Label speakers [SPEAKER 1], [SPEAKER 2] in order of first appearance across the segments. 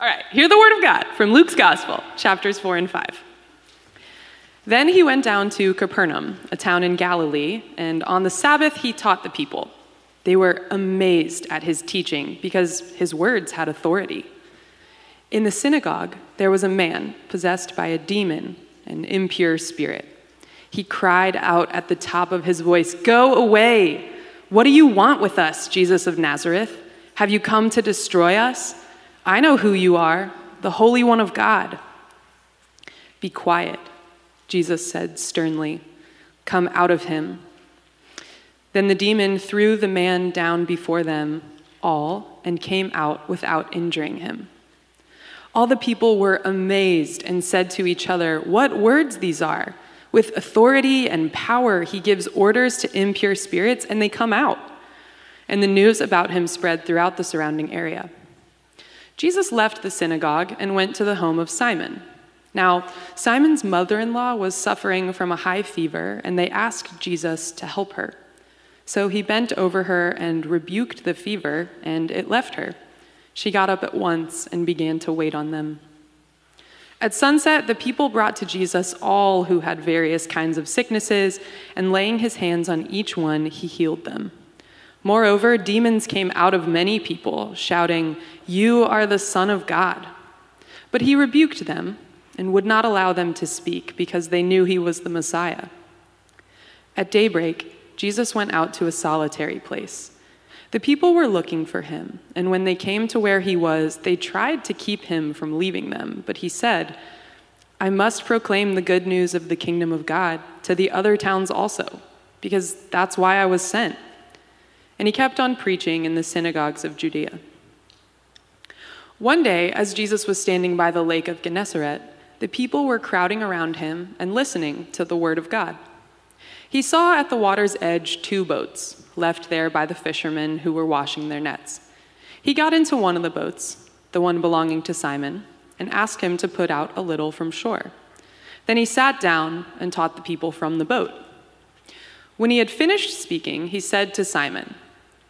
[SPEAKER 1] All right, hear the word of God from Luke's Gospel, chapters 4 and 5. Then he went down to Capernaum, a town in Galilee, and on the Sabbath he taught the people. They were amazed at his teaching because his words had authority. In the synagogue, there was a man possessed by a demon, an impure spirit. He cried out at the top of his voice, Go away! What do you want with us, Jesus of Nazareth? Have you come to destroy us? I know who you are, the Holy One of God. Be quiet, Jesus said sternly. Come out of him. Then the demon threw the man down before them all and came out without injuring him. All the people were amazed and said to each other, What words these are! With authority and power, he gives orders to impure spirits, and they come out. And the news about him spread throughout the surrounding area. Jesus left the synagogue and went to the home of Simon. Now, Simon's mother in law was suffering from a high fever, and they asked Jesus to help her. So he bent over her and rebuked the fever, and it left her. She got up at once and began to wait on them. At sunset, the people brought to Jesus all who had various kinds of sicknesses, and laying his hands on each one, he healed them. Moreover, demons came out of many people, shouting, You are the Son of God. But he rebuked them and would not allow them to speak because they knew he was the Messiah. At daybreak, Jesus went out to a solitary place. The people were looking for him, and when they came to where he was, they tried to keep him from leaving them. But he said, I must proclaim the good news of the kingdom of God to the other towns also, because that's why I was sent. And he kept on preaching in the synagogues of Judea. One day, as Jesus was standing by the lake of Gennesaret, the people were crowding around him and listening to the word of God. He saw at the water's edge two boats left there by the fishermen who were washing their nets. He got into one of the boats, the one belonging to Simon, and asked him to put out a little from shore. Then he sat down and taught the people from the boat. When he had finished speaking, he said to Simon,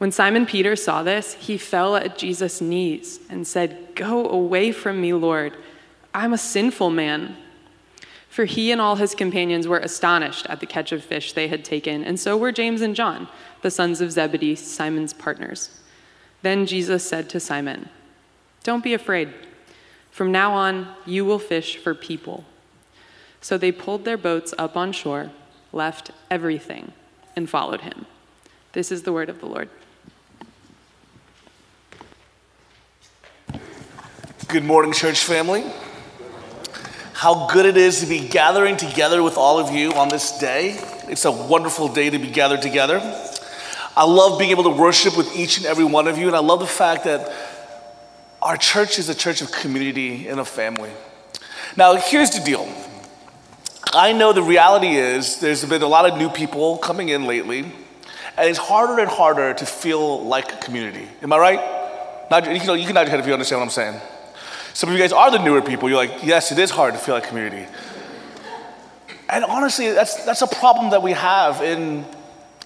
[SPEAKER 1] When Simon Peter saw this, he fell at Jesus' knees and said, Go away from me, Lord. I'm a sinful man. For he and all his companions were astonished at the catch of fish they had taken, and so were James and John, the sons of Zebedee, Simon's partners. Then Jesus said to Simon, Don't be afraid. From now on, you will fish for people. So they pulled their boats up on shore, left everything, and followed him. This is the word of the Lord.
[SPEAKER 2] Good morning, church family how good it is to be gathering together with all of you on this day. It's a wonderful day to be gathered together. I love being able to worship with each and every one of you, and I love the fact that our church is a church of community and a family. Now, here's the deal. I know the reality is there's been a lot of new people coming in lately, and it's harder and harder to feel like a community. Am I right? You can nod your head if you understand what I'm saying. Some of you guys are the newer people. You're like, yes, it is hard to feel like community. And honestly, that's, that's a problem that we have in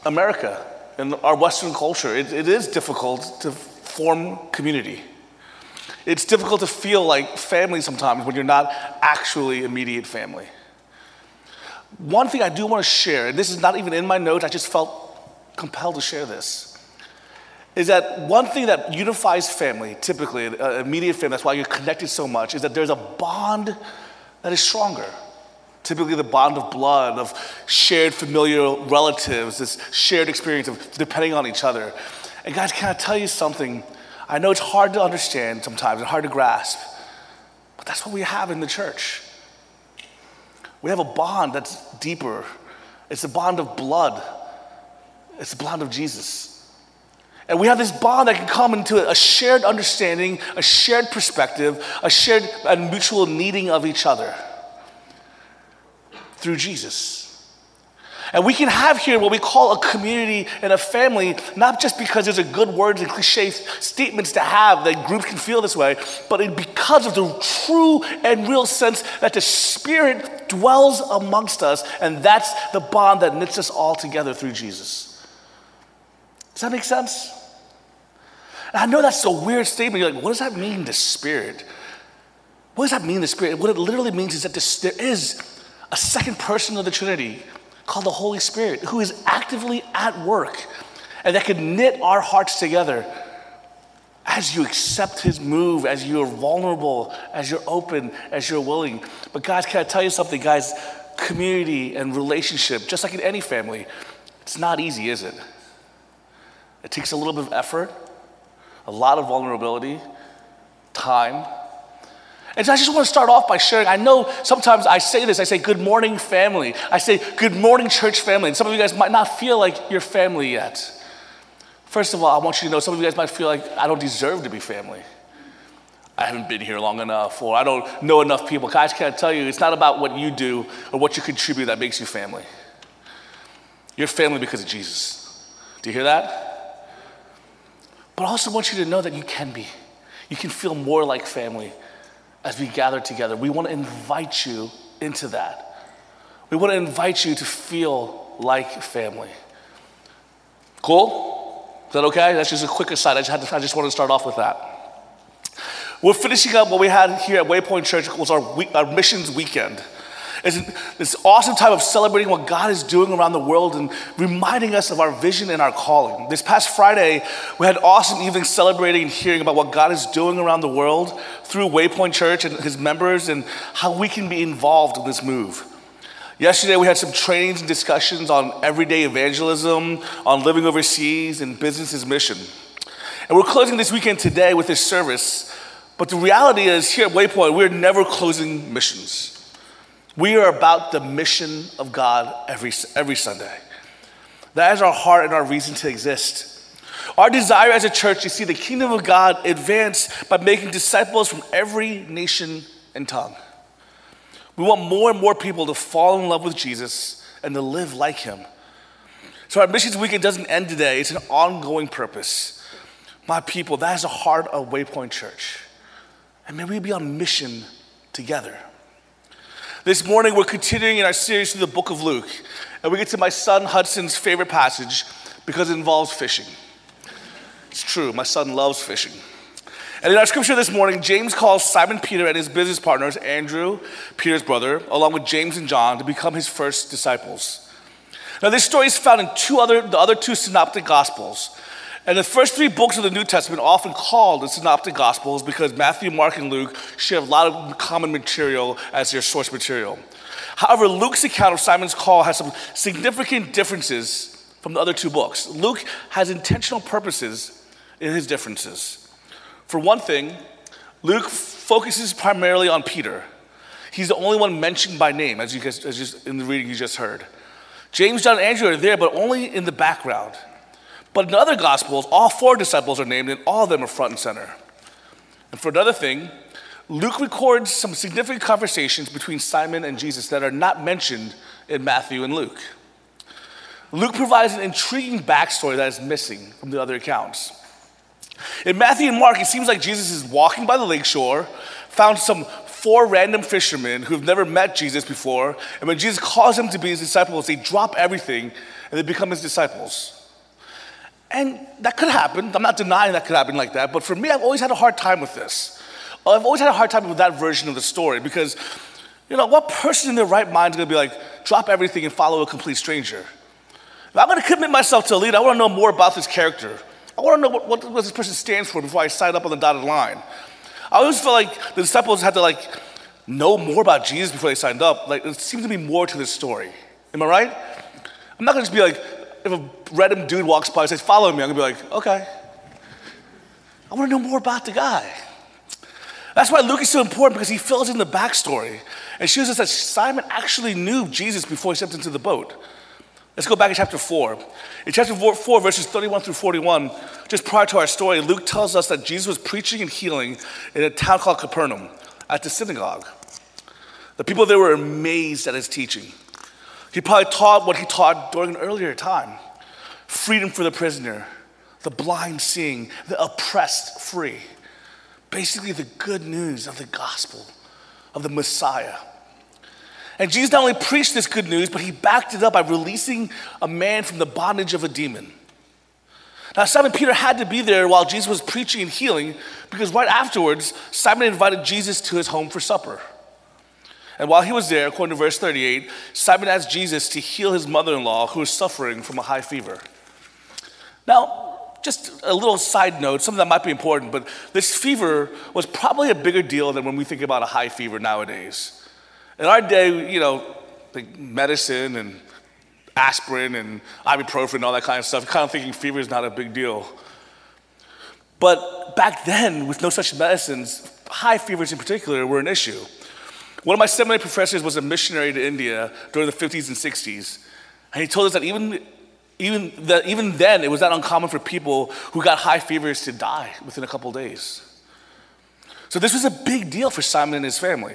[SPEAKER 2] America, in our Western culture. It, it is difficult to form community. It's difficult to feel like family sometimes when you're not actually immediate family. One thing I do want to share, and this is not even in my notes, I just felt compelled to share this is that one thing that unifies family, typically, uh, immediate family, that's why you're connected so much, is that there's a bond that is stronger. Typically, the bond of blood, of shared familial relatives, this shared experience of depending on each other. And guys, can I tell you something? I know it's hard to understand sometimes and hard to grasp, but that's what we have in the church. We have a bond that's deeper. It's a bond of blood. It's a bond of Jesus. And we have this bond that can come into a shared understanding, a shared perspective, a shared and mutual needing of each other through Jesus. And we can have here what we call a community and a family, not just because there's a good words and cliche statements to have that groups can feel this way, but because of the true and real sense that the Spirit dwells amongst us, and that's the bond that knits us all together through Jesus. Does that make sense? And I know that's a weird statement. You're like, what does that mean, the Spirit? What does that mean, the Spirit? What it literally means is that there is a second person of the Trinity called the Holy Spirit, who is actively at work and that can knit our hearts together as you accept his move, as you're vulnerable, as you're open, as you're willing. But, guys, can I tell you something, guys? Community and relationship, just like in any family, it's not easy, is it? It takes a little bit of effort, a lot of vulnerability, time, and so I just want to start off by sharing. I know sometimes I say this, I say, Good morning, family. I say, Good morning, church family. And some of you guys might not feel like you're family yet. First of all, I want you to know some of you guys might feel like I don't deserve to be family. I haven't been here long enough, or I don't know enough people. Guys, can I tell you, it's not about what you do or what you contribute that makes you family. You're family because of Jesus. Do you hear that? But I also want you to know that you can be. You can feel more like family as we gather together. We want to invite you into that. We want to invite you to feel like family. Cool? Is that okay? That's just a quick aside. I just, to, I just wanted to start off with that. We're finishing up what we had here at Waypoint Church was our, week, our missions weekend. It's this awesome time of celebrating what God is doing around the world and reminding us of our vision and our calling. This past Friday, we had awesome evenings celebrating and hearing about what God is doing around the world through Waypoint Church and his members and how we can be involved in this move. Yesterday, we had some trainings and discussions on everyday evangelism, on living overseas, and business mission. And we're closing this weekend today with this service. But the reality is, here at Waypoint, we're never closing missions. We are about the mission of God every, every Sunday. That is our heart and our reason to exist. Our desire as a church is to see the kingdom of God advance by making disciples from every nation and tongue. We want more and more people to fall in love with Jesus and to live like him. So our missions weekend doesn't end today, it's an ongoing purpose. My people, that is the heart of Waypoint Church. And may we be on mission together. This morning, we're continuing in our series through the book of Luke, and we get to my son Hudson's favorite passage because it involves fishing. It's true, my son loves fishing. And in our scripture this morning, James calls Simon Peter and his business partners, Andrew, Peter's brother, along with James and John, to become his first disciples. Now, this story is found in two other, the other two synoptic gospels. And the first three books of the New Testament are often called the Synoptic Gospels because Matthew, Mark, and Luke share a lot of common material as their source material. However, Luke's account of Simon's call has some significant differences from the other two books. Luke has intentional purposes in his differences. For one thing, Luke focuses primarily on Peter. He's the only one mentioned by name, as you guys, as just in the reading you just heard. James, John, and Andrew are there, but only in the background. But in other gospels, all four disciples are named and all of them are front and center. And for another thing, Luke records some significant conversations between Simon and Jesus that are not mentioned in Matthew and Luke. Luke provides an intriguing backstory that is missing from the other accounts. In Matthew and Mark, it seems like Jesus is walking by the lakeshore, found some four random fishermen who've never met Jesus before, and when Jesus calls them to be his disciples, they drop everything and they become his disciples. And that could happen. I'm not denying that could happen like that. But for me, I've always had a hard time with this. I've always had a hard time with that version of the story because, you know, what person in their right mind is going to be like, drop everything and follow a complete stranger? If I'm going to commit myself to a leader, I want to know more about this character. I want to know what, what, what this person stands for before I sign up on the dotted line. I always felt like the disciples had to like know more about Jesus before they signed up. Like, there seems to be more to this story. Am I right? I'm not going to just be like, if a random dude walks by and says, Follow me, I'm gonna be like, Okay. I wanna know more about the guy. That's why Luke is so important because he fills in the backstory and shows us that Simon actually knew Jesus before he stepped into the boat. Let's go back to chapter 4. In chapter 4, 4, verses 31 through 41, just prior to our story, Luke tells us that Jesus was preaching and healing in a town called Capernaum at the synagogue. The people there were amazed at his teaching. He probably taught what he taught during an earlier time freedom for the prisoner, the blind seeing, the oppressed free. Basically, the good news of the gospel of the Messiah. And Jesus not only preached this good news, but he backed it up by releasing a man from the bondage of a demon. Now, Simon Peter had to be there while Jesus was preaching and healing because right afterwards, Simon invited Jesus to his home for supper. And while he was there, according to verse 38, Simon asked Jesus to heal his mother in law who was suffering from a high fever. Now, just a little side note, something that might be important, but this fever was probably a bigger deal than when we think about a high fever nowadays. In our day, you know, like medicine and aspirin and ibuprofen and all that kind of stuff, kind of thinking fever is not a big deal. But back then, with no such medicines, high fevers in particular were an issue. One of my seminary professors was a missionary to India during the 50s and 60s. And he told us that even, even, that even then, it was not uncommon for people who got high fevers to die within a couple days. So this was a big deal for Simon and his family.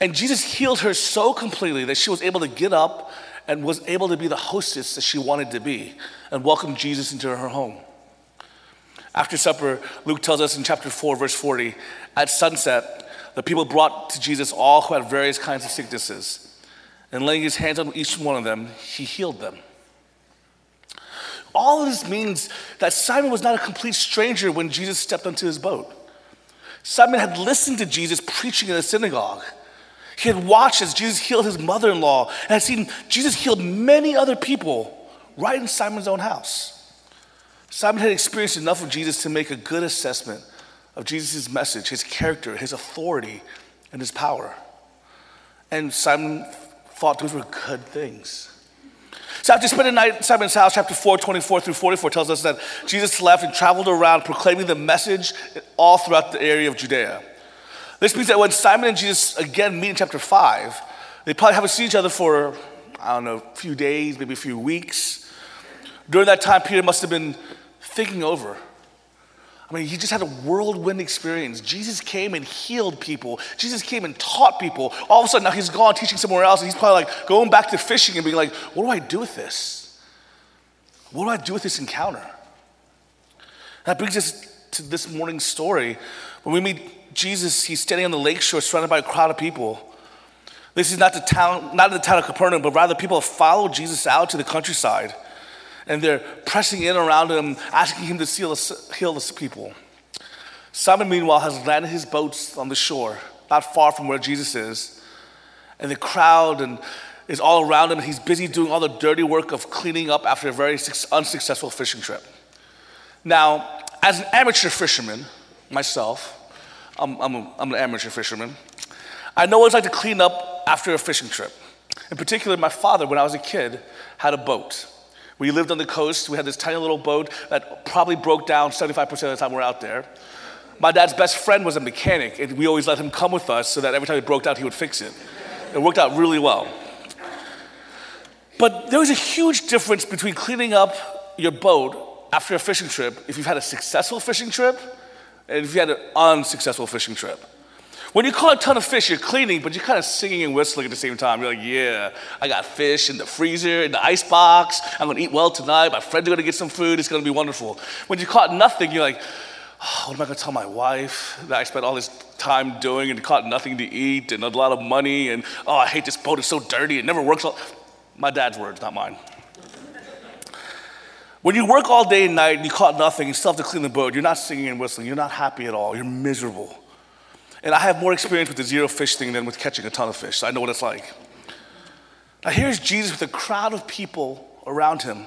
[SPEAKER 2] And Jesus healed her so completely that she was able to get up and was able to be the hostess that she wanted to be and welcome Jesus into her home. After supper, Luke tells us in chapter 4, verse 40, at sunset, the people brought to Jesus all who had various kinds of sicknesses. And laying his hands on each one of them, he healed them. All of this means that Simon was not a complete stranger when Jesus stepped onto his boat. Simon had listened to Jesus preaching in the synagogue. He had watched as Jesus healed his mother in law and had seen Jesus heal many other people right in Simon's own house. Simon had experienced enough of Jesus to make a good assessment of Jesus' message, his character, his authority, and his power. And Simon thought those were good things. So after spending the night at Simon's house, chapter 4, 24 through 44 tells us that Jesus left and traveled around proclaiming the message all throughout the area of Judea. This means that when Simon and Jesus again meet in chapter 5, they probably haven't seen each other for, I don't know, a few days, maybe a few weeks. During that time, Peter must have been thinking over. I mean, he just had a whirlwind experience. Jesus came and healed people. Jesus came and taught people. All of a sudden, now he's gone teaching somewhere else, and he's probably like going back to fishing and being like, what do I do with this? What do I do with this encounter? That brings us to this morning's story. When we meet Jesus, he's standing on the lakeshore surrounded by a crowd of people. This is not the town, not in the town of Capernaum, but rather people have followed Jesus out to the countryside. And they're pressing in around him, asking him to heal the, people. Simon, meanwhile, has landed his boats on the shore, not far from where Jesus is. And the crowd and is all around him, he's busy doing all the dirty work of cleaning up after a very unsuccessful fishing trip. Now, as an amateur fisherman, myself, I'm, I'm, a, I'm an amateur fisherman. I know what it's like to clean up after a fishing trip. In particular, my father, when I was a kid, had a boat. We lived on the coast. We had this tiny little boat that probably broke down 75% of the time we are out there. My dad's best friend was a mechanic, and we always let him come with us so that every time it broke down, he would fix it. It worked out really well. But there was a huge difference between cleaning up your boat after a fishing trip if you've had a successful fishing trip and if you had an unsuccessful fishing trip. When you caught a ton of fish, you're cleaning, but you're kind of singing and whistling at the same time. You're like, yeah, I got fish in the freezer, in the ice box. I'm gonna eat well tonight. My friends are gonna get some food. It's gonna be wonderful. When you caught nothing, you're like, oh, what am I gonna tell my wife that I spent all this time doing and caught nothing to eat and a lot of money and oh, I hate this boat. It's so dirty. It never works. My dad's words, not mine. When you work all day and night and you caught nothing, you still have to clean the boat, you're not singing and whistling, you're not happy at all, you're miserable. And I have more experience with the zero fish thing than with catching a ton of fish, so I know what it's like. Now here's Jesus with a crowd of people around him.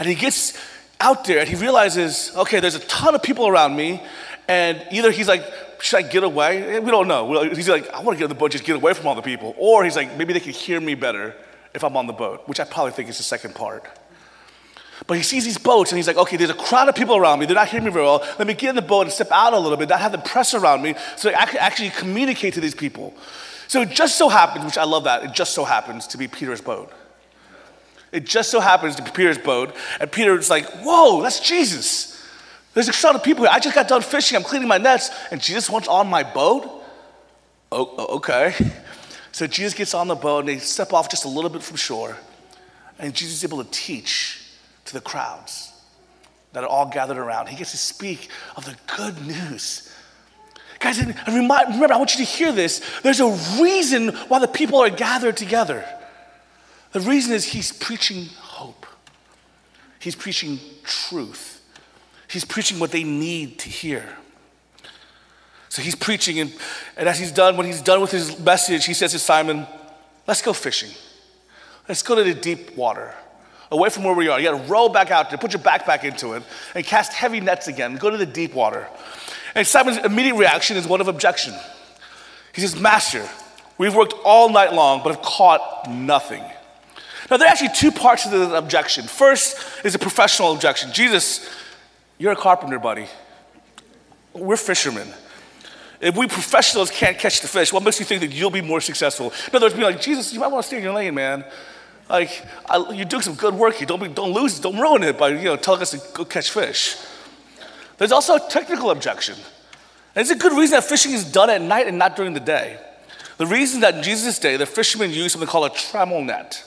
[SPEAKER 2] And he gets out there and he realizes, okay, there's a ton of people around me, and either he's like, should I get away? Eh, we don't know. He's like, I want to get on the boat, just get away from all the people. Or he's like, maybe they can hear me better if I'm on the boat, which I probably think is the second part. But he sees these boats and he's like, okay, there's a crowd of people around me. They're not hearing me very well. Let me get in the boat and step out a little bit, not have the press around me so I can actually communicate to these people. So it just so happens, which I love that, it just so happens to be Peter's boat. It just so happens to be Peter's boat, and Peter's like, Whoa, that's Jesus. There's a crowd of people here. I just got done fishing, I'm cleaning my nets, and Jesus wants on my boat? Oh, okay. So Jesus gets on the boat, and they step off just a little bit from shore, and Jesus is able to teach to the crowds that are all gathered around. He gets to speak of the good news. Guys, remember, I want you to hear this. There's a reason why the people are gathered together. The reason is he's preaching hope, he's preaching truth, he's preaching what they need to hear. So he's preaching, and, and as he's done, when he's done with his message, he says to Simon, Let's go fishing. Let's go to the deep water, away from where we are. You gotta row back out there, put your backpack into it, and cast heavy nets again. Go to the deep water. And Simon's immediate reaction is one of objection. He says, Master, we've worked all night long, but have caught nothing. Now, there are actually two parts to the objection. First is a professional objection Jesus, you're a carpenter, buddy. We're fishermen. If we professionals can't catch the fish, what makes you think that you'll be more successful? In other words, be like, Jesus, you might want to stay in your lane, man. Like, I, you're doing some good work here. Don't, be, don't lose it. Don't ruin it by you know, telling us to go catch fish. There's also a technical objection. And it's a good reason that fishing is done at night and not during the day. The reason that in Jesus' day, the fishermen used something called a trammel net.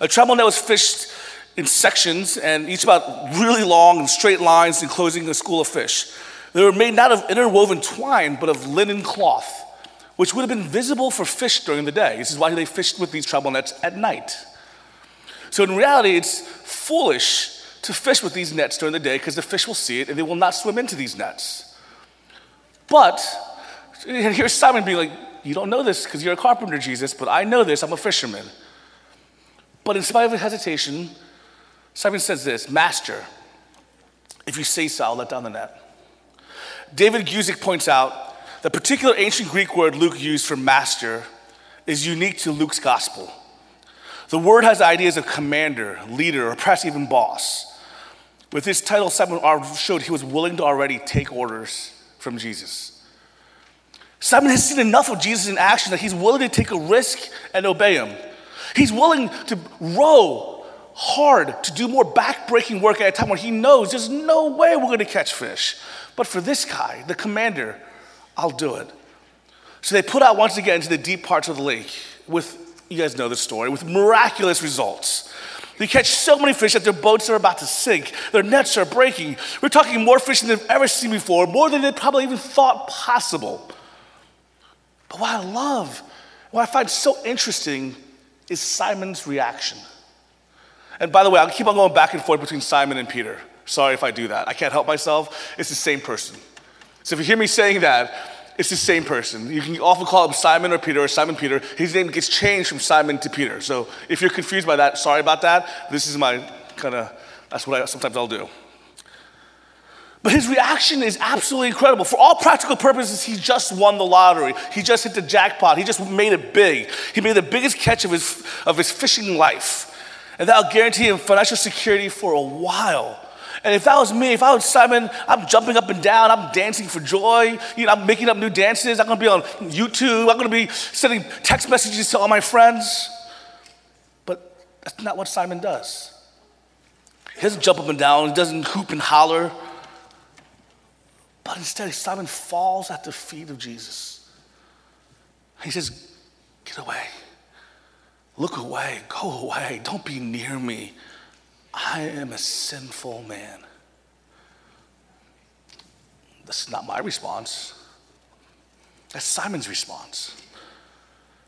[SPEAKER 2] A trammel net was fished in sections and each about really long and straight lines enclosing a school of fish. They were made not of interwoven twine, but of linen cloth, which would have been visible for fish during the day. This is why they fished with these trammel nets at night. So in reality, it's foolish to fish with these nets during the day because the fish will see it and they will not swim into these nets. But here's Simon being like, You don't know this because you're a carpenter, Jesus, but I know this. I'm a fisherman. But in spite of his hesitation, Simon says this Master, if you say so, I'll let down the net. David Guzik points out the particular ancient Greek word Luke used for master is unique to Luke's gospel. The word has ideas of commander, leader, or perhaps even boss. With this title, Simon showed he was willing to already take orders from Jesus. Simon has seen enough of Jesus in action that he's willing to take a risk and obey him. He's willing to row hard to do more back-breaking work at a time when he knows there's no way we're going to catch fish. But for this guy, the commander, I'll do it. So they put out once again to the deep parts of the lake with, you guys know the story, with miraculous results. They catch so many fish that their boats are about to sink. Their nets are breaking. We're talking more fish than they've ever seen before, more than they probably even thought possible. But what I love, what I find so interesting is Simon's reaction. And by the way, I'll keep on going back and forth between Simon and Peter. Sorry if I do that. I can't help myself. It's the same person. So if you hear me saying that, it's the same person. You can often call him Simon or Peter or Simon Peter. His name gets changed from Simon to Peter. So if you're confused by that, sorry about that. This is my kind of, that's what I sometimes I'll do. But his reaction is absolutely incredible. For all practical purposes, he just won the lottery. He just hit the jackpot. He just made it big. He made the biggest catch of his, of his fishing life. And that'll guarantee him financial security for a while. And if that was me, if I was Simon, I'm jumping up and down, I'm dancing for joy, you know, I'm making up new dances, I'm gonna be on YouTube, I'm gonna be sending text messages to all my friends. But that's not what Simon does. He doesn't jump up and down, he doesn't hoop and holler. But instead, Simon falls at the feet of Jesus. He says, Get away. Look away. Go away. Don't be near me. I am a sinful man. That's not my response. That's Simon's response.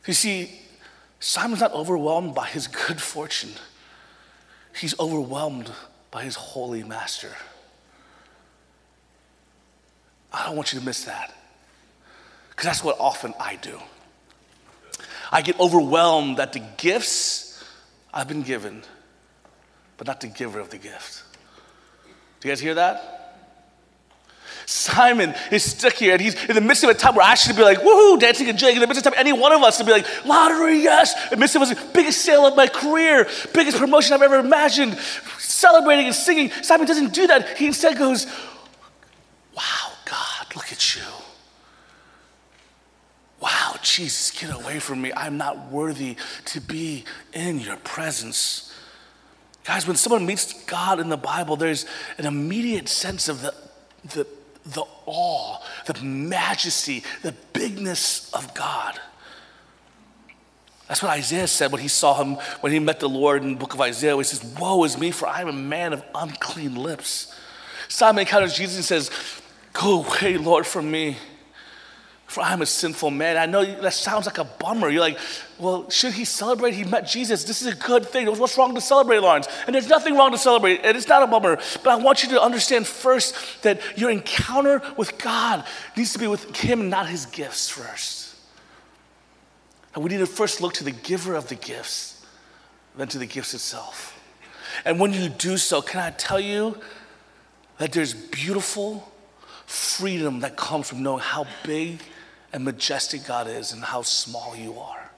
[SPEAKER 2] You see, Simon's not overwhelmed by his good fortune, he's overwhelmed by his holy master. I don't want you to miss that. Because that's what often I do. I get overwhelmed at the gifts I've been given, but not the giver of the gift. Do you guys hear that? Simon is stuck here and he's in the midst of a time where I should be like, woohoo, dancing and jigging. In the midst of time, any one of us to be like, lottery, yes. In the midst of the biggest sale of my career, biggest promotion I've ever imagined, celebrating and singing. Simon doesn't do that. He instead goes, wow, God, look at you. Wow, Jesus, get away from me. I'm not worthy to be in your presence. Guys, when someone meets God in the Bible, there's an immediate sense of the, the, the awe, the majesty, the bigness of God. That's what Isaiah said when he saw him, when he met the Lord in the book of Isaiah. He says, Woe is me, for I am a man of unclean lips. Simon encounters Jesus and says, Go away, Lord, from me for I'm a sinful man. I know that sounds like a bummer. You're like, well, should he celebrate? He met Jesus. This is a good thing. What's wrong to celebrate, Lawrence? And there's nothing wrong to celebrate, and it's not a bummer. But I want you to understand first that your encounter with God needs to be with Him, not His gifts first. And we need to first look to the giver of the gifts, then to the gifts itself. And when you do so, can I tell you that there's beautiful freedom that comes from knowing how big and majestic God is and how small you are.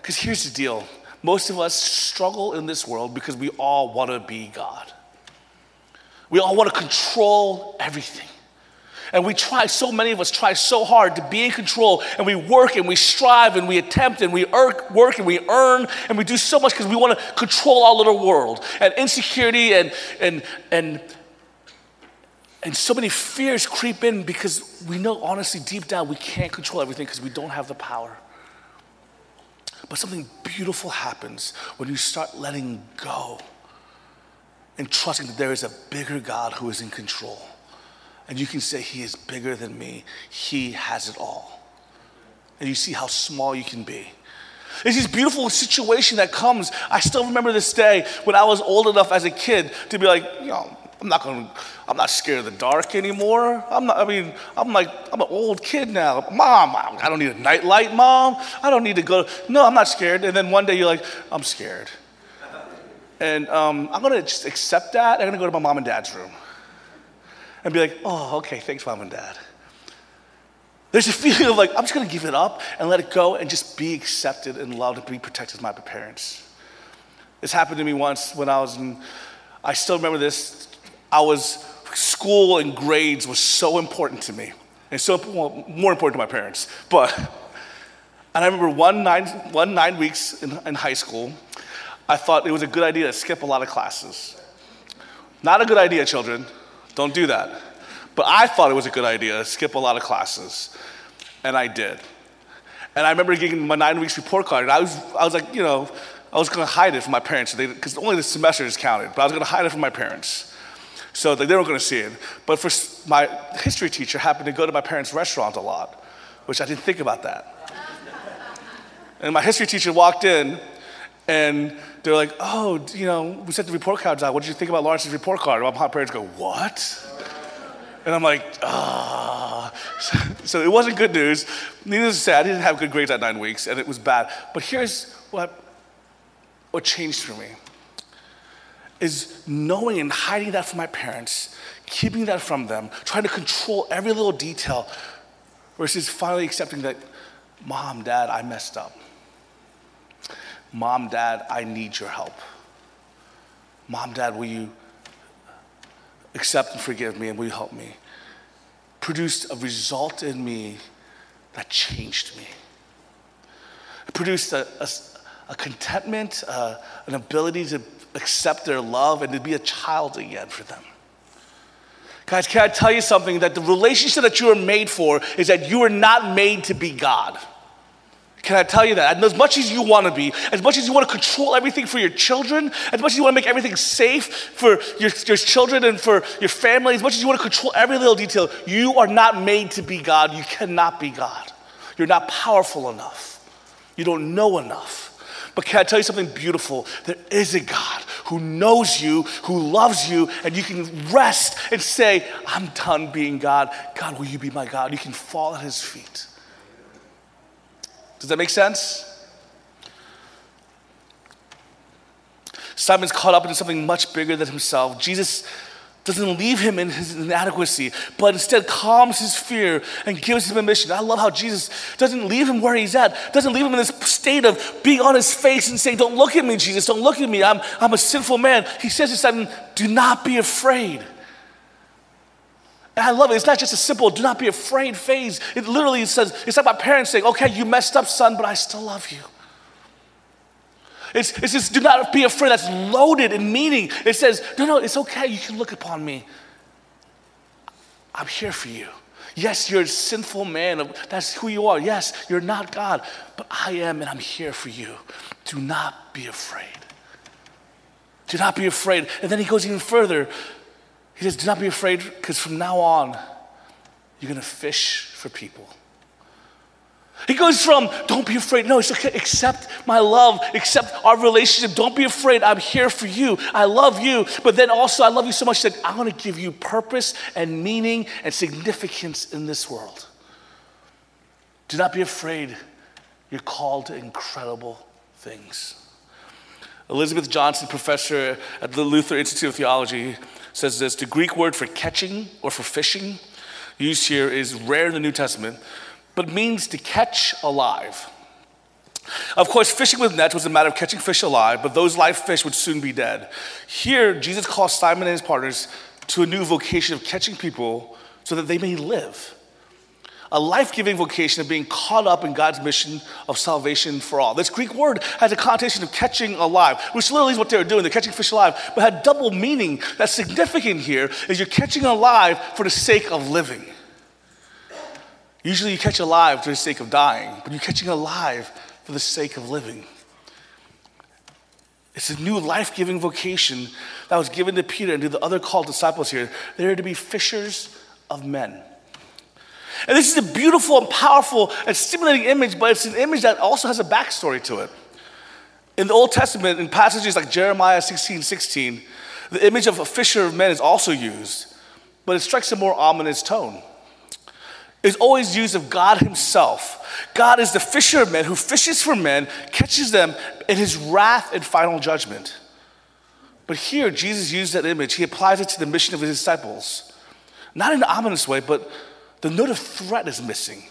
[SPEAKER 2] Because here's the deal most of us struggle in this world because we all want to be God. We all want to control everything. And we try, so many of us try so hard to be in control, and we work and we strive and we attempt and we work and we earn and we do so much because we want to control our little world. And insecurity and, and, and and so many fears creep in because we know, honestly, deep down, we can't control everything because we don't have the power. But something beautiful happens when you start letting go and trusting that there is a bigger God who is in control. And you can say, He is bigger than me, He has it all. And you see how small you can be. It's this beautiful situation that comes. I still remember this day when I was old enough as a kid to be like, you know, I'm not going I'm not scared of the dark anymore. I'm not, I mean, I'm like, I'm an old kid now. Mom, I don't need a nightlight, mom. I don't need to go. No, I'm not scared. And then one day you're like, I'm scared. And um, I'm to just accept that. I'm to go to my mom and dad's room and be like, oh, okay, thanks, mom and dad. There's a feeling of like, I'm just to give it up and let it go and just be accepted and loved and be protected by my parents. This happened to me once when I was in, I still remember this I was, school and grades was so important to me. And so, well, more important to my parents. But, and I remember one nine, one nine weeks in, in high school, I thought it was a good idea to skip a lot of classes. Not a good idea, children. Don't do that. But I thought it was a good idea to skip a lot of classes. And I did. And I remember getting my nine weeks report card, and I was, I was like, you know, I was gonna hide it from my parents because only the semesters counted, but I was gonna hide it from my parents. So they weren't going to see it. But for my history teacher happened to go to my parents' restaurant a lot, which I didn't think about that. and my history teacher walked in and they're like, oh, you know, we sent the report cards out. What did you think about Lawrence's report card? And my parents go, what? And I'm like, ah. So, so it wasn't good news. Needless to say, I didn't have good grades at nine weeks, and it was bad. But here's what, what changed for me is knowing and hiding that from my parents, keeping that from them, trying to control every little detail, versus finally accepting that, mom, dad, I messed up. Mom, dad, I need your help. Mom, dad, will you accept and forgive me and will you help me? Produced a result in me that changed me. It produced a, a, a contentment, uh, an ability to accept their love and to be a child again for them. Guys, can I tell you something? That the relationship that you are made for is that you are not made to be God. Can I tell you that? And as much as you want to be, as much as you want to control everything for your children, as much as you want to make everything safe for your, your children and for your family, as much as you want to control every little detail, you are not made to be God. You cannot be God. You're not powerful enough. You don't know enough. But can I tell you something beautiful? There is a God who knows you, who loves you, and you can rest and say, I'm done being God. God, will you be my God? You can fall at his feet. Does that make sense? Simon's caught up into something much bigger than himself. Jesus doesn't leave him in his inadequacy, but instead calms his fear and gives him a mission. I love how Jesus doesn't leave him where he's at, doesn't leave him in this state of being on his face and saying, Don't look at me, Jesus, don't look at me. I'm, I'm a sinful man. He says to Simon, Do not be afraid. And I love it. It's not just a simple do not be afraid phase. It literally says, it's like my parents saying, Okay, you messed up, son, but I still love you. It's, it's just do not be afraid. That's loaded in meaning. It says, no, no, it's okay. You can look upon me. I'm here for you. Yes, you're a sinful man. That's who you are. Yes, you're not God, but I am, and I'm here for you. Do not be afraid. Do not be afraid. And then he goes even further. He says, Do not be afraid, because from now on, you're going to fish for people. He goes from, don't be afraid. No, it's okay. Accept my love. Accept our relationship. Don't be afraid. I'm here for you. I love you. But then also, I love you so much that I want to give you purpose and meaning and significance in this world. Do not be afraid. You're called to incredible things. Elizabeth Johnson, professor at the Lutheran Institute of Theology, says this the Greek word for catching or for fishing used here is rare in the New Testament but means to catch alive. Of course, fishing with nets was a matter of catching fish alive, but those live fish would soon be dead. Here, Jesus calls Simon and his partners to a new vocation of catching people so that they may live. A life giving vocation of being caught up in God's mission of salvation for all. This Greek word has a connotation of catching alive, which literally is what they were doing. They're catching fish alive, but had double meaning. That's significant here is you're catching alive for the sake of living. Usually you catch alive for the sake of dying, but you're catching alive for the sake of living. It's a new life giving vocation that was given to Peter and to the other called disciples here. They're to be fishers of men. And this is a beautiful and powerful and stimulating image, but it's an image that also has a backstory to it. In the Old Testament, in passages like Jeremiah 16 16, the image of a fisher of men is also used, but it strikes a more ominous tone is always used of God Himself. God is the fisher of men who fishes for men, catches them in His wrath and final judgment. But here, Jesus used that image. He applies it to the mission of His disciples. Not in an ominous way, but the note of threat is missing.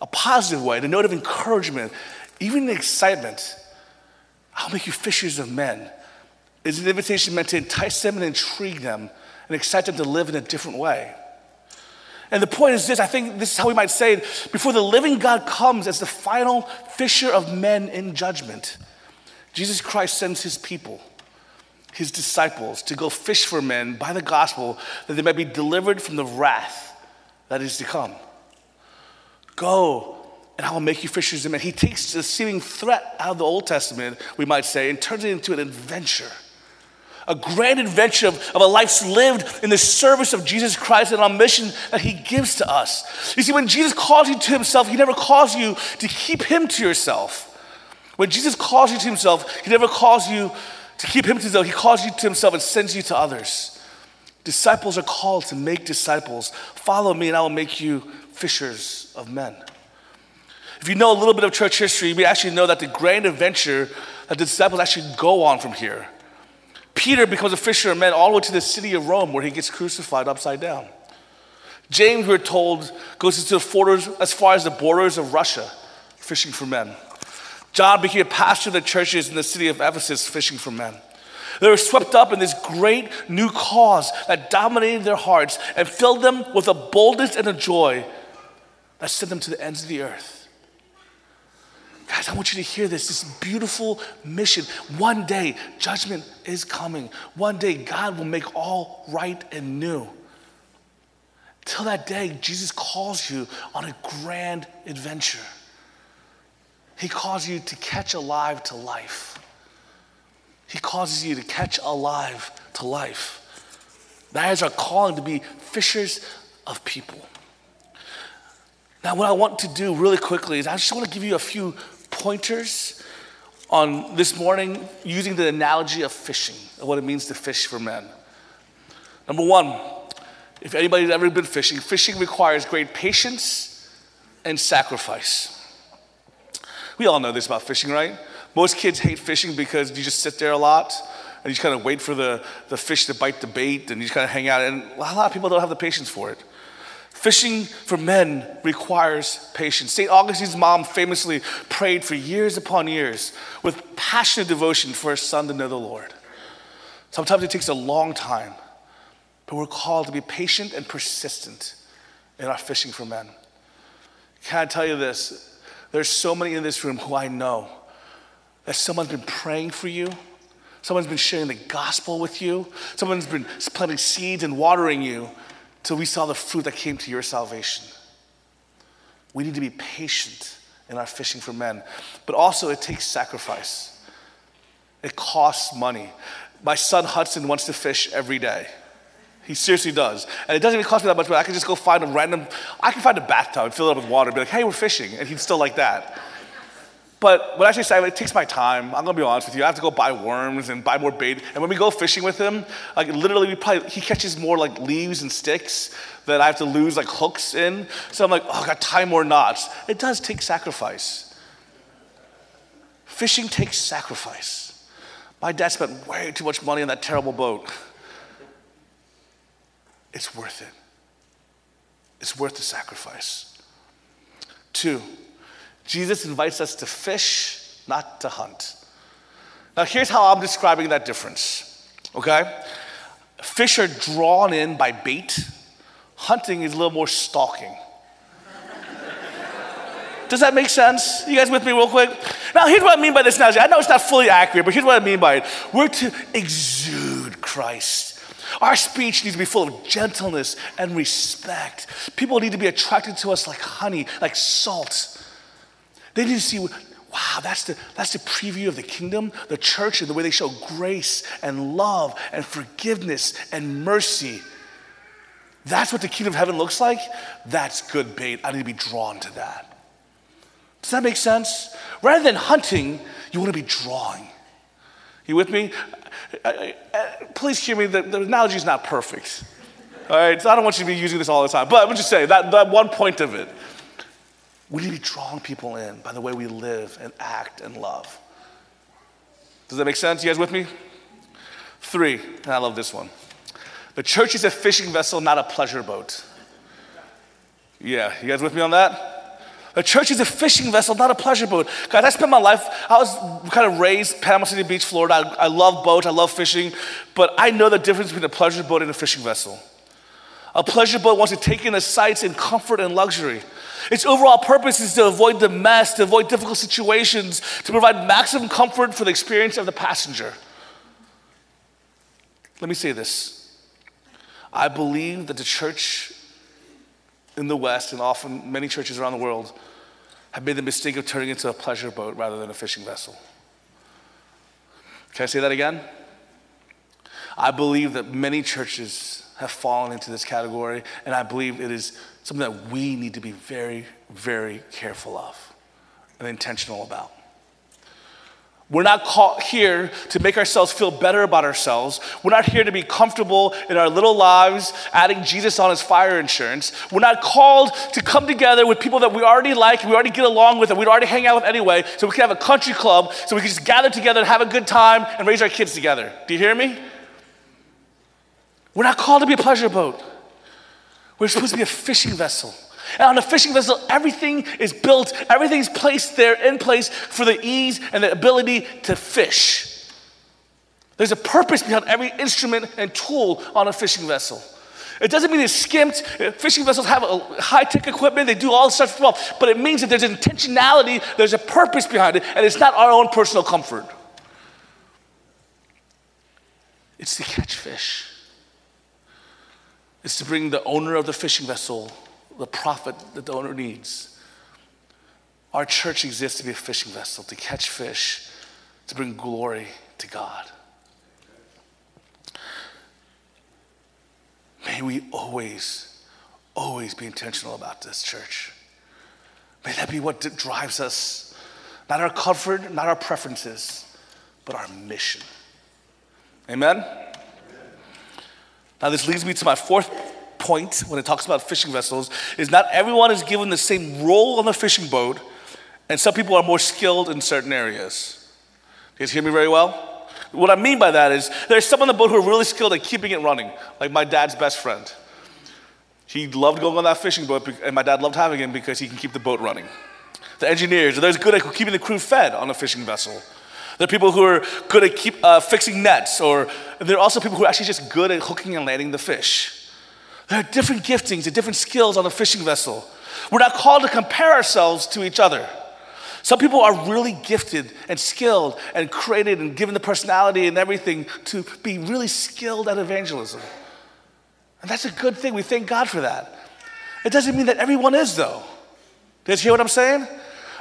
[SPEAKER 2] A positive way, the note of encouragement, even the excitement. I'll make you fishers of men. Is an invitation meant to entice them and intrigue them and excite them to live in a different way. And the point is this I think this is how we might say it before the living God comes as the final fisher of men in judgment, Jesus Christ sends his people, his disciples, to go fish for men by the gospel that they might be delivered from the wrath that is to come. Go, and I will make you fishers of men. He takes the seeming threat out of the Old Testament, we might say, and turns it into an adventure a grand adventure of, of a life lived in the service of Jesus Christ and on mission that he gives to us. You see, when Jesus calls you to himself, he never calls you to keep him to yourself. When Jesus calls you to himself, he never calls you to keep him to himself. He calls you to himself and sends you to others. Disciples are called to make disciples. Follow me, and I will make you fishers of men. If you know a little bit of church history, you actually know that the grand adventure that the disciples actually go on from here Peter becomes a fisher of men all the way to the city of Rome where he gets crucified upside down. James, we're told, goes into the borders, as far as the borders of Russia, fishing for men. John became a pastor of the churches in the city of Ephesus, fishing for men. They were swept up in this great new cause that dominated their hearts and filled them with a boldness and a joy that sent them to the ends of the earth. Guys, I want you to hear this this beautiful mission. One day, judgment is coming. One day, God will make all right and new. Till that day, Jesus calls you on a grand adventure. He calls you to catch alive to life. He causes you to catch alive to life. That is our calling to be fishers of people. Now, what I want to do really quickly is I just want to give you a few pointers on this morning using the analogy of fishing, of what it means to fish for men. Number one, if anybody's ever been fishing, fishing requires great patience and sacrifice. We all know this about fishing, right? Most kids hate fishing because you just sit there a lot and you just kind of wait for the, the fish to bite the bait and you just kind of hang out. And a lot of people don't have the patience for it. Fishing for men requires patience. St. Augustine's mom famously prayed for years upon years with passionate devotion for her son to know the Lord. Sometimes it takes a long time, but we're called to be patient and persistent in our fishing for men. Can I tell you this? There's so many in this room who I know that someone's been praying for you, someone's been sharing the gospel with you, someone's been planting seeds and watering you till we saw the fruit that came to your salvation. We need to be patient in our fishing for men, but also it takes sacrifice. It costs money. My son Hudson wants to fish every day. He seriously does. And it doesn't even cost me that much, but I can just go find a random, I can find a bathtub and fill it up with water and be like, hey, we're fishing. And he'd still like that. But when I actually say it takes my time. I'm gonna be honest with you. I have to go buy worms and buy more bait. And when we go fishing with him, like literally, we probably he catches more like leaves and sticks that I have to lose like hooks in. So I'm like, oh, I got tie more knots. It does take sacrifice. Fishing takes sacrifice. My dad spent way too much money on that terrible boat. It's worth it. It's worth the sacrifice. Two, Jesus invites us to fish, not to hunt. Now, here's how I'm describing that difference, okay? Fish are drawn in by bait, hunting is a little more stalking. Does that make sense? You guys with me, real quick? Now, here's what I mean by this analogy. I know it's not fully accurate, but here's what I mean by it. We're to exude Christ. Our speech needs to be full of gentleness and respect. People need to be attracted to us like honey, like salt. They to see, wow, that's the, that's the preview of the kingdom, the church, and the way they show grace and love and forgiveness and mercy. That's what the kingdom of heaven looks like. That's good bait. I need to be drawn to that. Does that make sense? Rather than hunting, you want to be drawing. You with me? Uh, uh, uh, please hear me, the, the analogy is not perfect. All right, so I don't want you to be using this all the time, but I'm just saying that, that one point of it. We need to be drawing people in by the way we live and act and love. Does that make sense? You guys with me? Three, and I love this one. The church is a fishing vessel, not a pleasure boat. Yeah, you guys with me on that? The church is a fishing vessel, not a pleasure boat. Guys, I spent my life, I was kind of raised Panama City Beach, Florida. I, I love boats, I love fishing, but I know the difference between a pleasure boat and a fishing vessel. A pleasure boat wants to take in the sights in comfort and luxury. Its overall purpose is to avoid the mess, to avoid difficult situations, to provide maximum comfort for the experience of the passenger. Let me say this I believe that the church in the West, and often many churches around the world, have made the mistake of turning into a pleasure boat rather than a fishing vessel. Can I say that again? I believe that many churches have fallen into this category, and I believe it is something that we need to be very, very careful of and intentional about. We're not called here to make ourselves feel better about ourselves. We're not here to be comfortable in our little lives, adding Jesus on his fire insurance. We're not called to come together with people that we already like, we already get along with, and we'd already hang out with anyway, so we can have a country club, so we can just gather together and have a good time and raise our kids together. Do you hear me? We're not called to be a pleasure boat. We're supposed to be a fishing vessel. And on a fishing vessel, everything is built, everything's placed there in place for the ease and the ability to fish. There's a purpose behind every instrument and tool on a fishing vessel. It doesn't mean it's skimped. Fishing vessels have high tech equipment, they do all this stuff but it means that there's intentionality, there's a purpose behind it, and it's not our own personal comfort. It's to catch fish is to bring the owner of the fishing vessel the profit that the owner needs. Our church exists to be a fishing vessel, to catch fish, to bring glory to God. May we always, always be intentional about this, church. May that be what drives us, not our comfort, not our preferences, but our mission. Amen? Now, this leads me to my fourth point when it talks about fishing vessels is not everyone is given the same role on the fishing boat, and some people are more skilled in certain areas. You guys hear me very well? What I mean by that is there's some on the boat who are really skilled at keeping it running, like my dad's best friend. He loved going on that fishing boat, and my dad loved having him because he can keep the boat running. The engineers, they're good at keeping the crew fed on a fishing vessel. There are people who are good at keep, uh, fixing nets, or there are also people who are actually just good at hooking and landing the fish. There are different giftings and different skills on a fishing vessel. We're not called to compare ourselves to each other. Some people are really gifted and skilled and created and given the personality and everything to be really skilled at evangelism. And that's a good thing. We thank God for that. It doesn't mean that everyone is, though. Did you hear what I'm saying?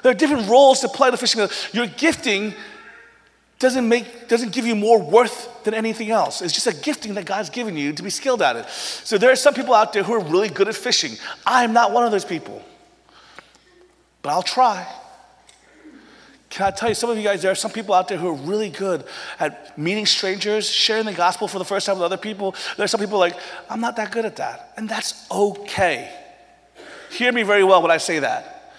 [SPEAKER 2] There are different roles to play in the fishing. Your gifting doesn't make doesn't give you more worth than anything else. It's just a gifting that God's given you to be skilled at it. So there are some people out there who are really good at fishing. I'm not one of those people. But I'll try. Can I tell you, some of you guys, there are some people out there who are really good at meeting strangers, sharing the gospel for the first time with other people. There are some people like, I'm not that good at that. And that's okay. Hear me very well when I say that.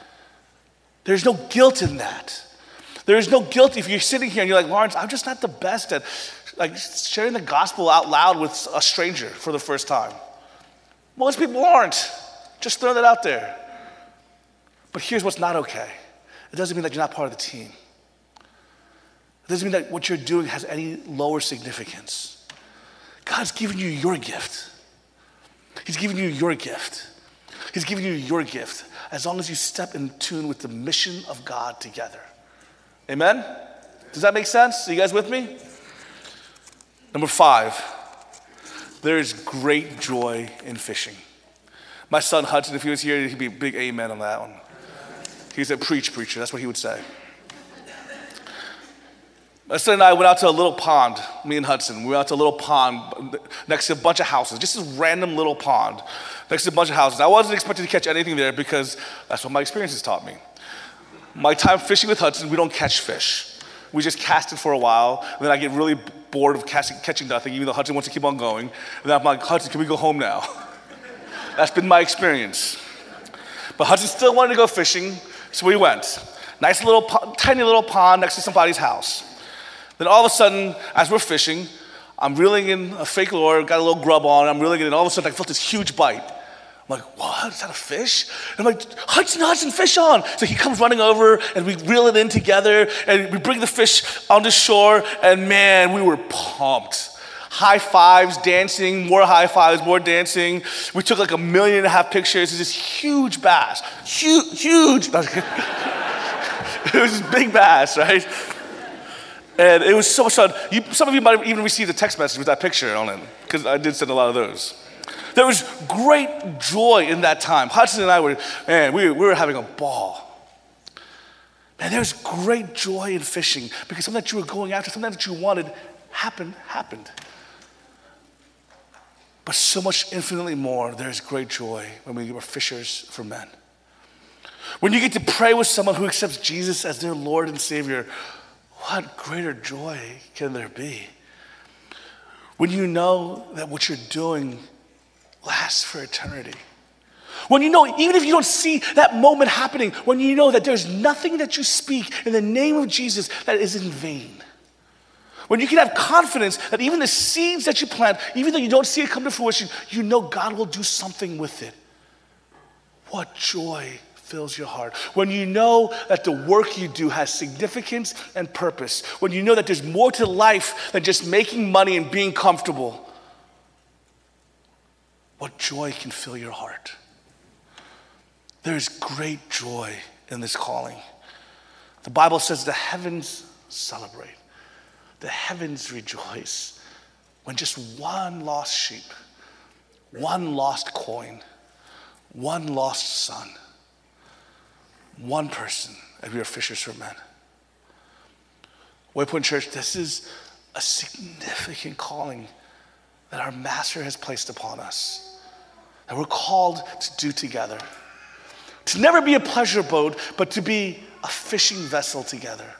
[SPEAKER 2] There's no guilt in that. There is no guilt if you're sitting here and you're like, Lawrence, I'm just not the best at like sharing the gospel out loud with a stranger for the first time. Most people aren't. Just throw that out there. But here's what's not okay. It doesn't mean that you're not part of the team. It doesn't mean that what you're doing has any lower significance. God's given you your gift. He's given you your gift. He's given you your gift as long as you step in tune with the mission of God together. Amen? Does that make sense? Are you guys with me? Number five, there is great joy in fishing. My son Hudson, if he was here, he'd be a big amen on that one. He's a Preach, preacher. That's what he would say. My son and I went out to a little pond, me and Hudson. We went out to a little pond next to a bunch of houses, just this random little pond next to a bunch of houses. I wasn't expecting to catch anything there because that's what my experiences taught me. My time fishing with Hudson, we don't catch fish. We just cast it for a while, and then I get really bored of casting, catching nothing, even though Hudson wants to keep on going. And then I'm like, Hudson, can we go home now? That's been my experience. But Hudson still wanted to go fishing, so we went. Nice little, tiny little pond next to somebody's house. Then all of a sudden, as we're fishing, I'm reeling in a fake lure, got a little grub on, I'm reeling in, and all of a sudden I felt this huge bite. I'm like, what? Is that a fish? And I'm like, Hudson, Hudson, fish on. So he comes running over and we reel it in together and we bring the fish onto shore. And man, we were pumped. High fives, dancing, more high fives, more dancing. We took like a million and a half pictures. It's this huge bass. Huge, huge. it was this big bass, right? And it was so much fun. You, some of you might have even received a text message with that picture on it, because I did send a lot of those. There was great joy in that time. Hudson and I were, man, we, we were having a ball. Man, was great joy in fishing because something that you were going after, something that you wanted, happened, happened. But so much infinitely more, there's great joy when we were fishers for men. When you get to pray with someone who accepts Jesus as their Lord and Savior, what greater joy can there be? When you know that what you're doing lasts for eternity. When you know, even if you don't see that moment happening, when you know that there's nothing that you speak in the name of Jesus that is in vain. When you can have confidence that even the seeds that you plant, even though you don't see it come to fruition, you know God will do something with it. What joy fills your heart. When you know that the work you do has significance and purpose. When you know that there's more to life than just making money and being comfortable. What joy can fill your heart? There is great joy in this calling. The Bible says the heavens celebrate, the heavens rejoice when just one lost sheep, one lost coin, one lost son, one person, and we are fishers for men. Waypoint Church, this is a significant calling that our Master has placed upon us that we're called to do together. To never be a pleasure boat, but to be a fishing vessel together.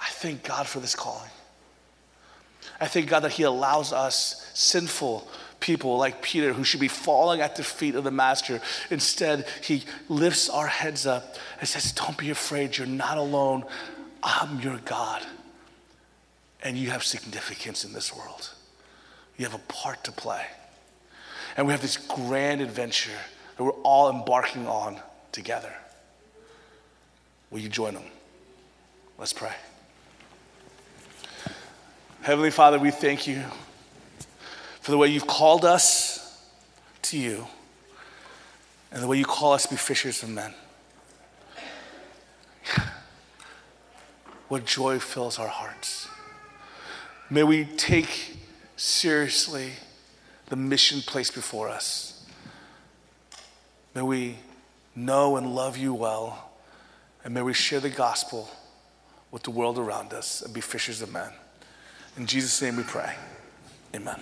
[SPEAKER 2] I thank God for this calling. I thank God that He allows us, sinful people like Peter, who should be falling at the feet of the Master, instead, He lifts our heads up and says, Don't be afraid, you're not alone. I'm your God. And you have significance in this world, you have a part to play. And we have this grand adventure that we're all embarking on together. Will you join them? Let's pray. Heavenly Father, we thank you for the way you've called us to you and the way you call us to be fishers of men. what joy fills our hearts. May we take seriously the mission placed before us. May we know and love you well, and may we share the gospel with the world around us and be fishers of men. In Jesus' name we pray. Amen.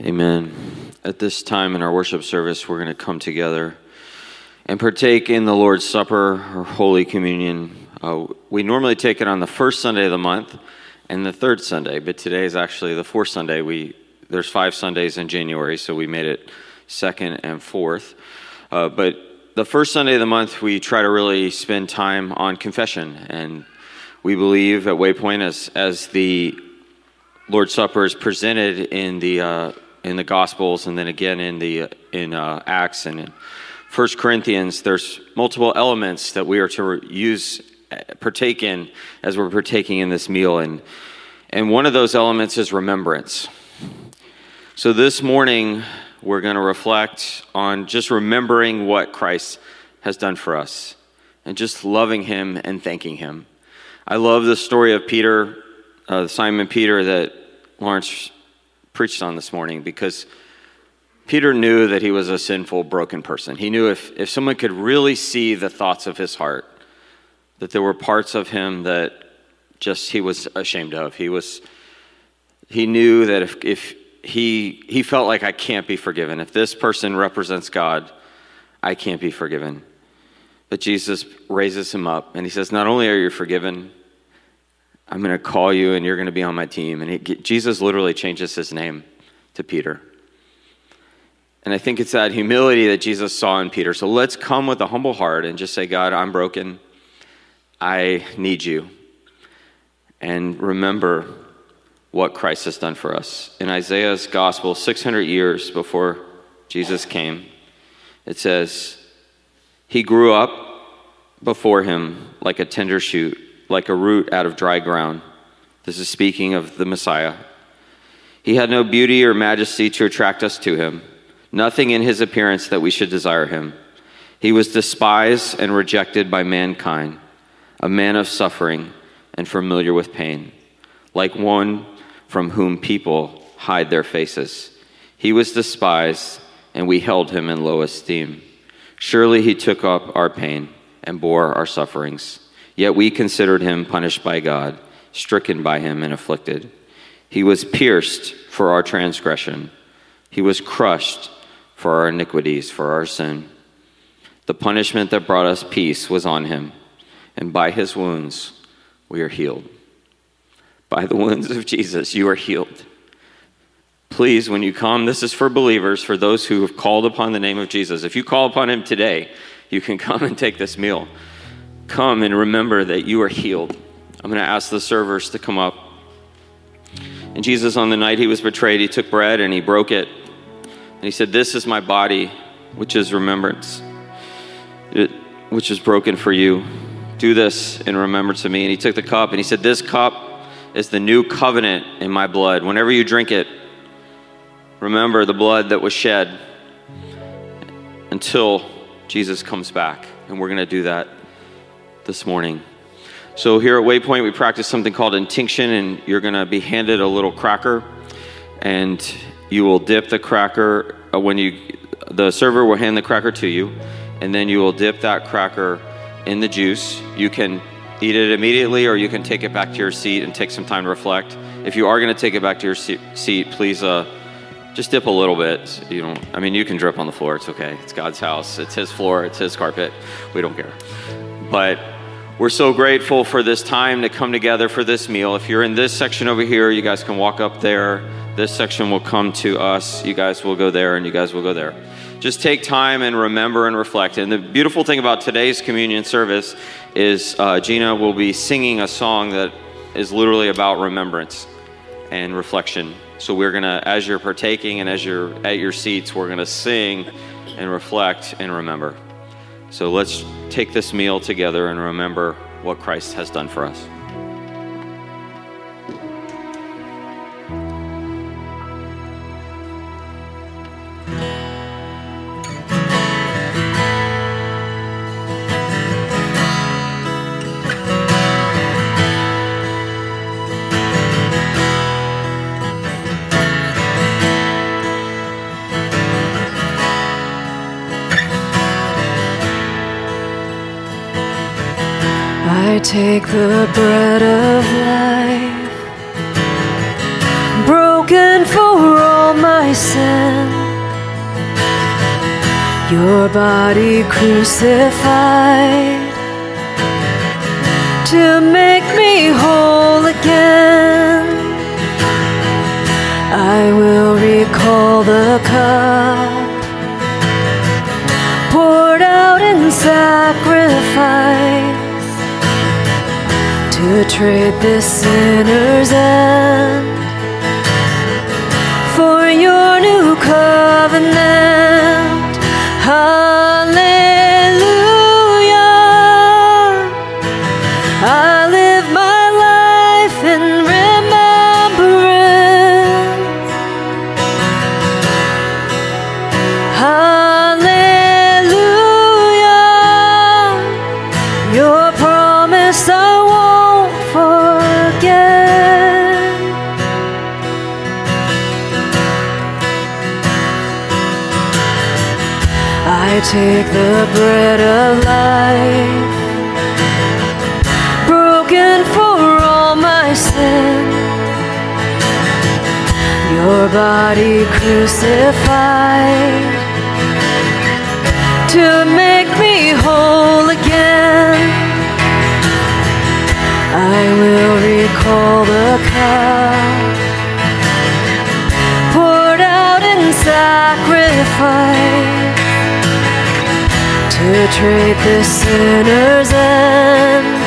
[SPEAKER 3] Amen. At this time in our worship service, we're going to come together and partake in the Lord's Supper or Holy Communion. Uh, we normally take it on the first Sunday of the month and the third Sunday, but today is actually the fourth Sunday. We there's five Sundays in January, so we made it second and fourth. Uh, but the first Sunday of the month, we try to really spend time on confession, and we believe at Waypoint as as the Lord's Supper is presented in the uh, in the Gospels, and then again in the in uh, Acts and in First Corinthians. There's multiple elements that we are to use, partake in as we're partaking in this meal, and and one of those elements is remembrance. So this morning we're going to reflect on just remembering what Christ has done for us, and just loving Him and thanking Him. I love the story of Peter, uh, Simon Peter, that Lawrence preached on this morning because Peter knew that he was a sinful, broken person. He knew if, if someone could really see the thoughts of his heart, that there were parts of him that just he was ashamed of. He was he knew that if, if he he felt like I can't be forgiven. If this person represents God, I can't be forgiven. But Jesus raises him up and he says, Not only are you forgiven, I'm going to call you and you're going to be on my team. And he, Jesus literally changes his name to Peter. And I think it's that humility that Jesus saw in Peter. So let's come with a humble heart and just say, God, I'm broken. I need you. And remember what Christ has done for us. In Isaiah's gospel, 600 years before Jesus came, it says, He grew up before him like a tender shoot like a root out of dry ground. This is speaking of the Messiah. He had no beauty or majesty to attract us to him, nothing in his appearance that we should desire him. He was despised and rejected by mankind, a man of suffering and familiar with pain, like one from whom people hide their faces. He was despised, and we held him in low esteem. Surely he took up our pain and bore our sufferings. Yet we considered him punished by God, stricken by him, and afflicted. He was pierced for our transgression, he was crushed for our iniquities, for our sin. The punishment that brought us peace was on him, and by his wounds we are healed. By the wounds of Jesus, you are healed. Please, when you come, this is for believers, for those who have called upon the name of Jesus. If you call upon him today, you can come and take this meal come and remember that you are healed. I'm going to ask the servers to come up. And Jesus, on the night he was betrayed, he took bread and he broke it. And he said, This is my body, which is remembrance, which is broken for you. Do this in remembrance of me. And he took the cup and he said, This cup is the new covenant in my blood. Whenever you drink it, remember the blood that was shed until Jesus comes back. And we're going to do that this morning. So, here at Waypoint, we practice something called intinction, and you're going to be handed a little cracker, and you will dip the cracker uh, when you, the server will hand the cracker to you, and then you will dip that cracker in the juice. You can eat it immediately, or you can take it back to your seat and take some time to reflect. If you are going to take it back to your seat, please uh, just dip a little bit. You know, I mean, you can drip on the floor. It's okay. It's God's house. It's His floor. It's His carpet. We don't care. But we're so grateful for this time to come together for this meal. If you're in this section over here, you guys can walk up there. This section will come to us. You guys will go there, and you guys will go there. Just take time and remember and reflect. And the beautiful thing about today's communion service is uh, Gina will be singing a song that is literally about remembrance and reflection. So we're going to, as you're partaking and as you're at your seats, we're going to sing and reflect and remember. So let's take this meal together and remember what Christ has done for us.
[SPEAKER 4] Take the bread of life, broken for all my sin. Your body crucified to make me whole again. I will recall the cup to trade this sinner's end for your new covenant. Bread of life, broken for all my sin. Your body crucified to make me whole again. I will recall the cup poured out in sacrifice to trade the sinner's end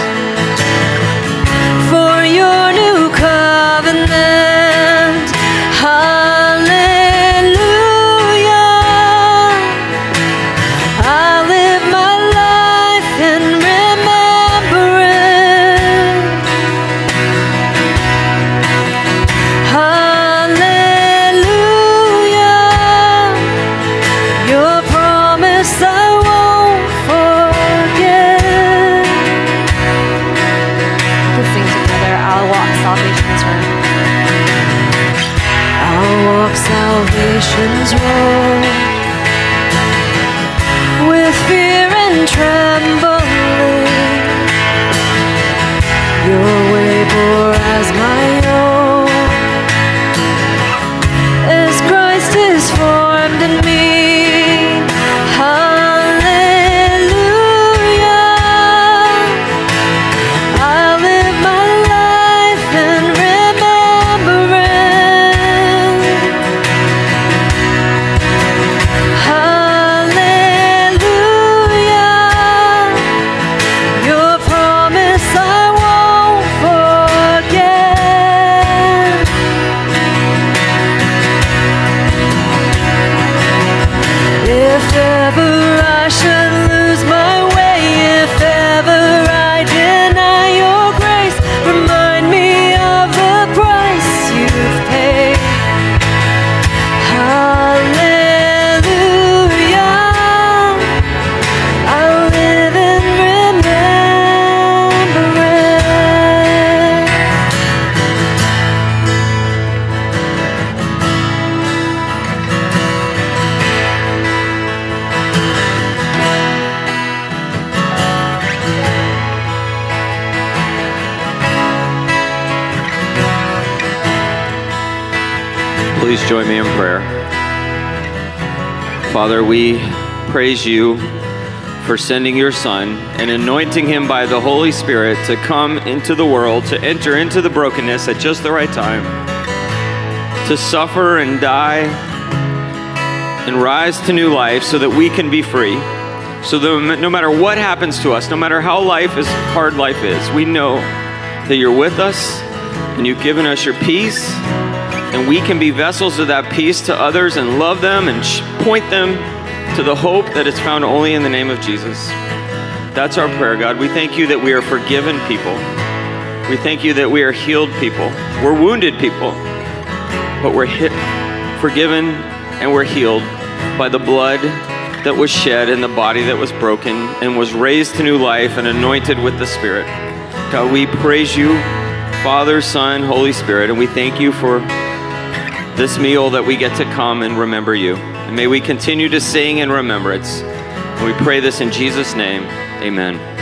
[SPEAKER 3] Father, we praise you for sending your Son and anointing him by the Holy Spirit to come into the world, to enter into the brokenness at just the right time, to suffer and die and rise to new life so that we can be free. So that no matter what happens to us, no matter how life is hard life is, we know that you're with us and you've given us your peace and we can be vessels of that peace to others and love them and point them to the hope that is found only in the name of Jesus. That's our prayer, God. We thank you that we are forgiven people. We thank you that we are healed people. We're wounded people, but we're hit, forgiven and we're healed by the blood that was shed and the body that was broken and was raised to new life and anointed with the Spirit. God, we praise you, Father, Son, Holy Spirit, and we thank you for this meal that we get to come and remember you. And may we continue to sing in remembrance. And we pray this in Jesus' name. Amen.